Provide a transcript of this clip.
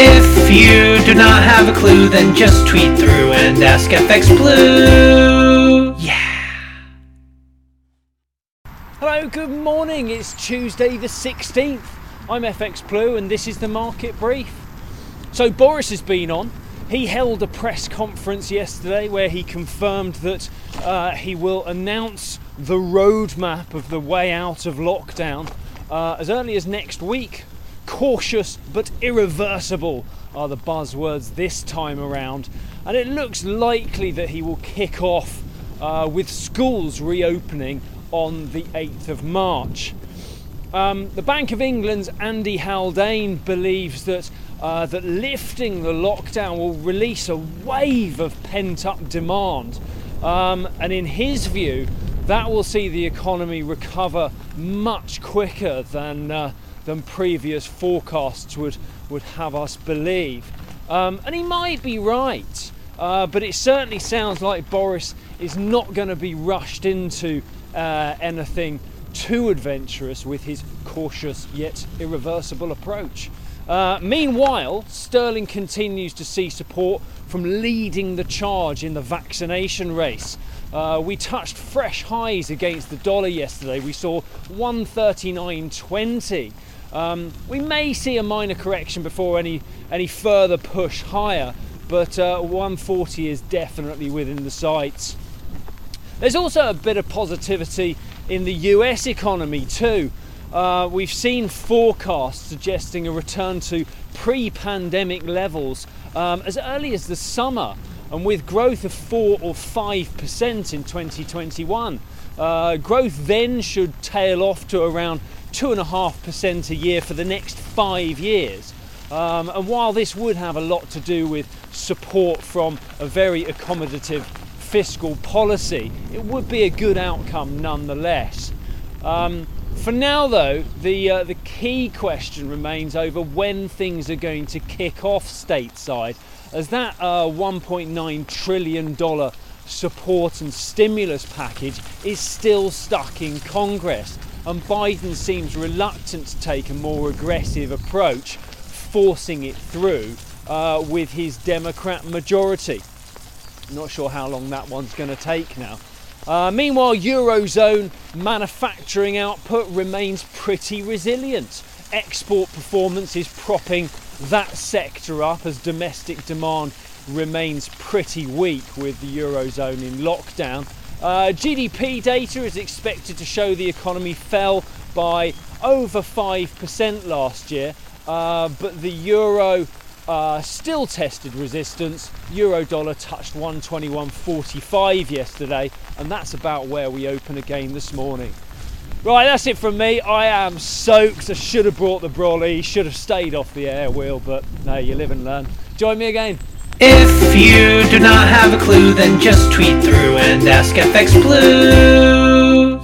If you do not have a clue, then just tweet through and ask FX Blue. Yeah. Hello, good morning. It's Tuesday the 16th. I'm FX Blue and this is the market brief. So, Boris has been on. He held a press conference yesterday where he confirmed that uh, he will announce the roadmap of the way out of lockdown uh, as early as next week. Cautious but irreversible are the buzzwords this time around, and it looks likely that he will kick off uh, with schools reopening on the 8th of March. Um, the Bank of England's Andy Haldane believes that uh, that lifting the lockdown will release a wave of pent-up demand, um, and in his view, that will see the economy recover much quicker than uh, than previous forecasts would would have us believe. Um, and he might be right, uh, but it certainly sounds like Boris is not going to be rushed into uh, anything too adventurous with his cautious yet irreversible approach. Uh, meanwhile, Sterling continues to see support from leading the charge in the vaccination race. Uh, we touched fresh highs against the dollar yesterday. We saw 139.20. Um, we may see a minor correction before any any further push higher, but uh, 140 is definitely within the sights. There's also a bit of positivity in the US economy too. Uh, we've seen forecasts suggesting a return to pre pandemic levels um, as early as the summer, and with growth of 4 or 5% in 2021. Uh, growth then should tail off to around 2.5% a year for the next five years. Um, and while this would have a lot to do with support from a very accommodative fiscal policy, it would be a good outcome nonetheless. Um, for now, though, the uh, the key question remains over when things are going to kick off stateside, as that uh, 1.9 trillion dollar support and stimulus package is still stuck in Congress, and Biden seems reluctant to take a more aggressive approach, forcing it through uh, with his Democrat majority. Not sure how long that one's going to take now. Uh, meanwhile, Eurozone manufacturing output remains pretty resilient. Export performance is propping that sector up as domestic demand remains pretty weak with the Eurozone in lockdown. Uh, GDP data is expected to show the economy fell by over 5% last year, uh, but the euro uh, still tested resistance. Euro dollar touched 121.45 yesterday, and that's about where we open again this morning. Right, that's it from me. I am soaked. I should have brought the brolly, should have stayed off the air wheel, but no, you live and learn. Join me again. If you do not have a clue, then just tweet through and ask FX Blue.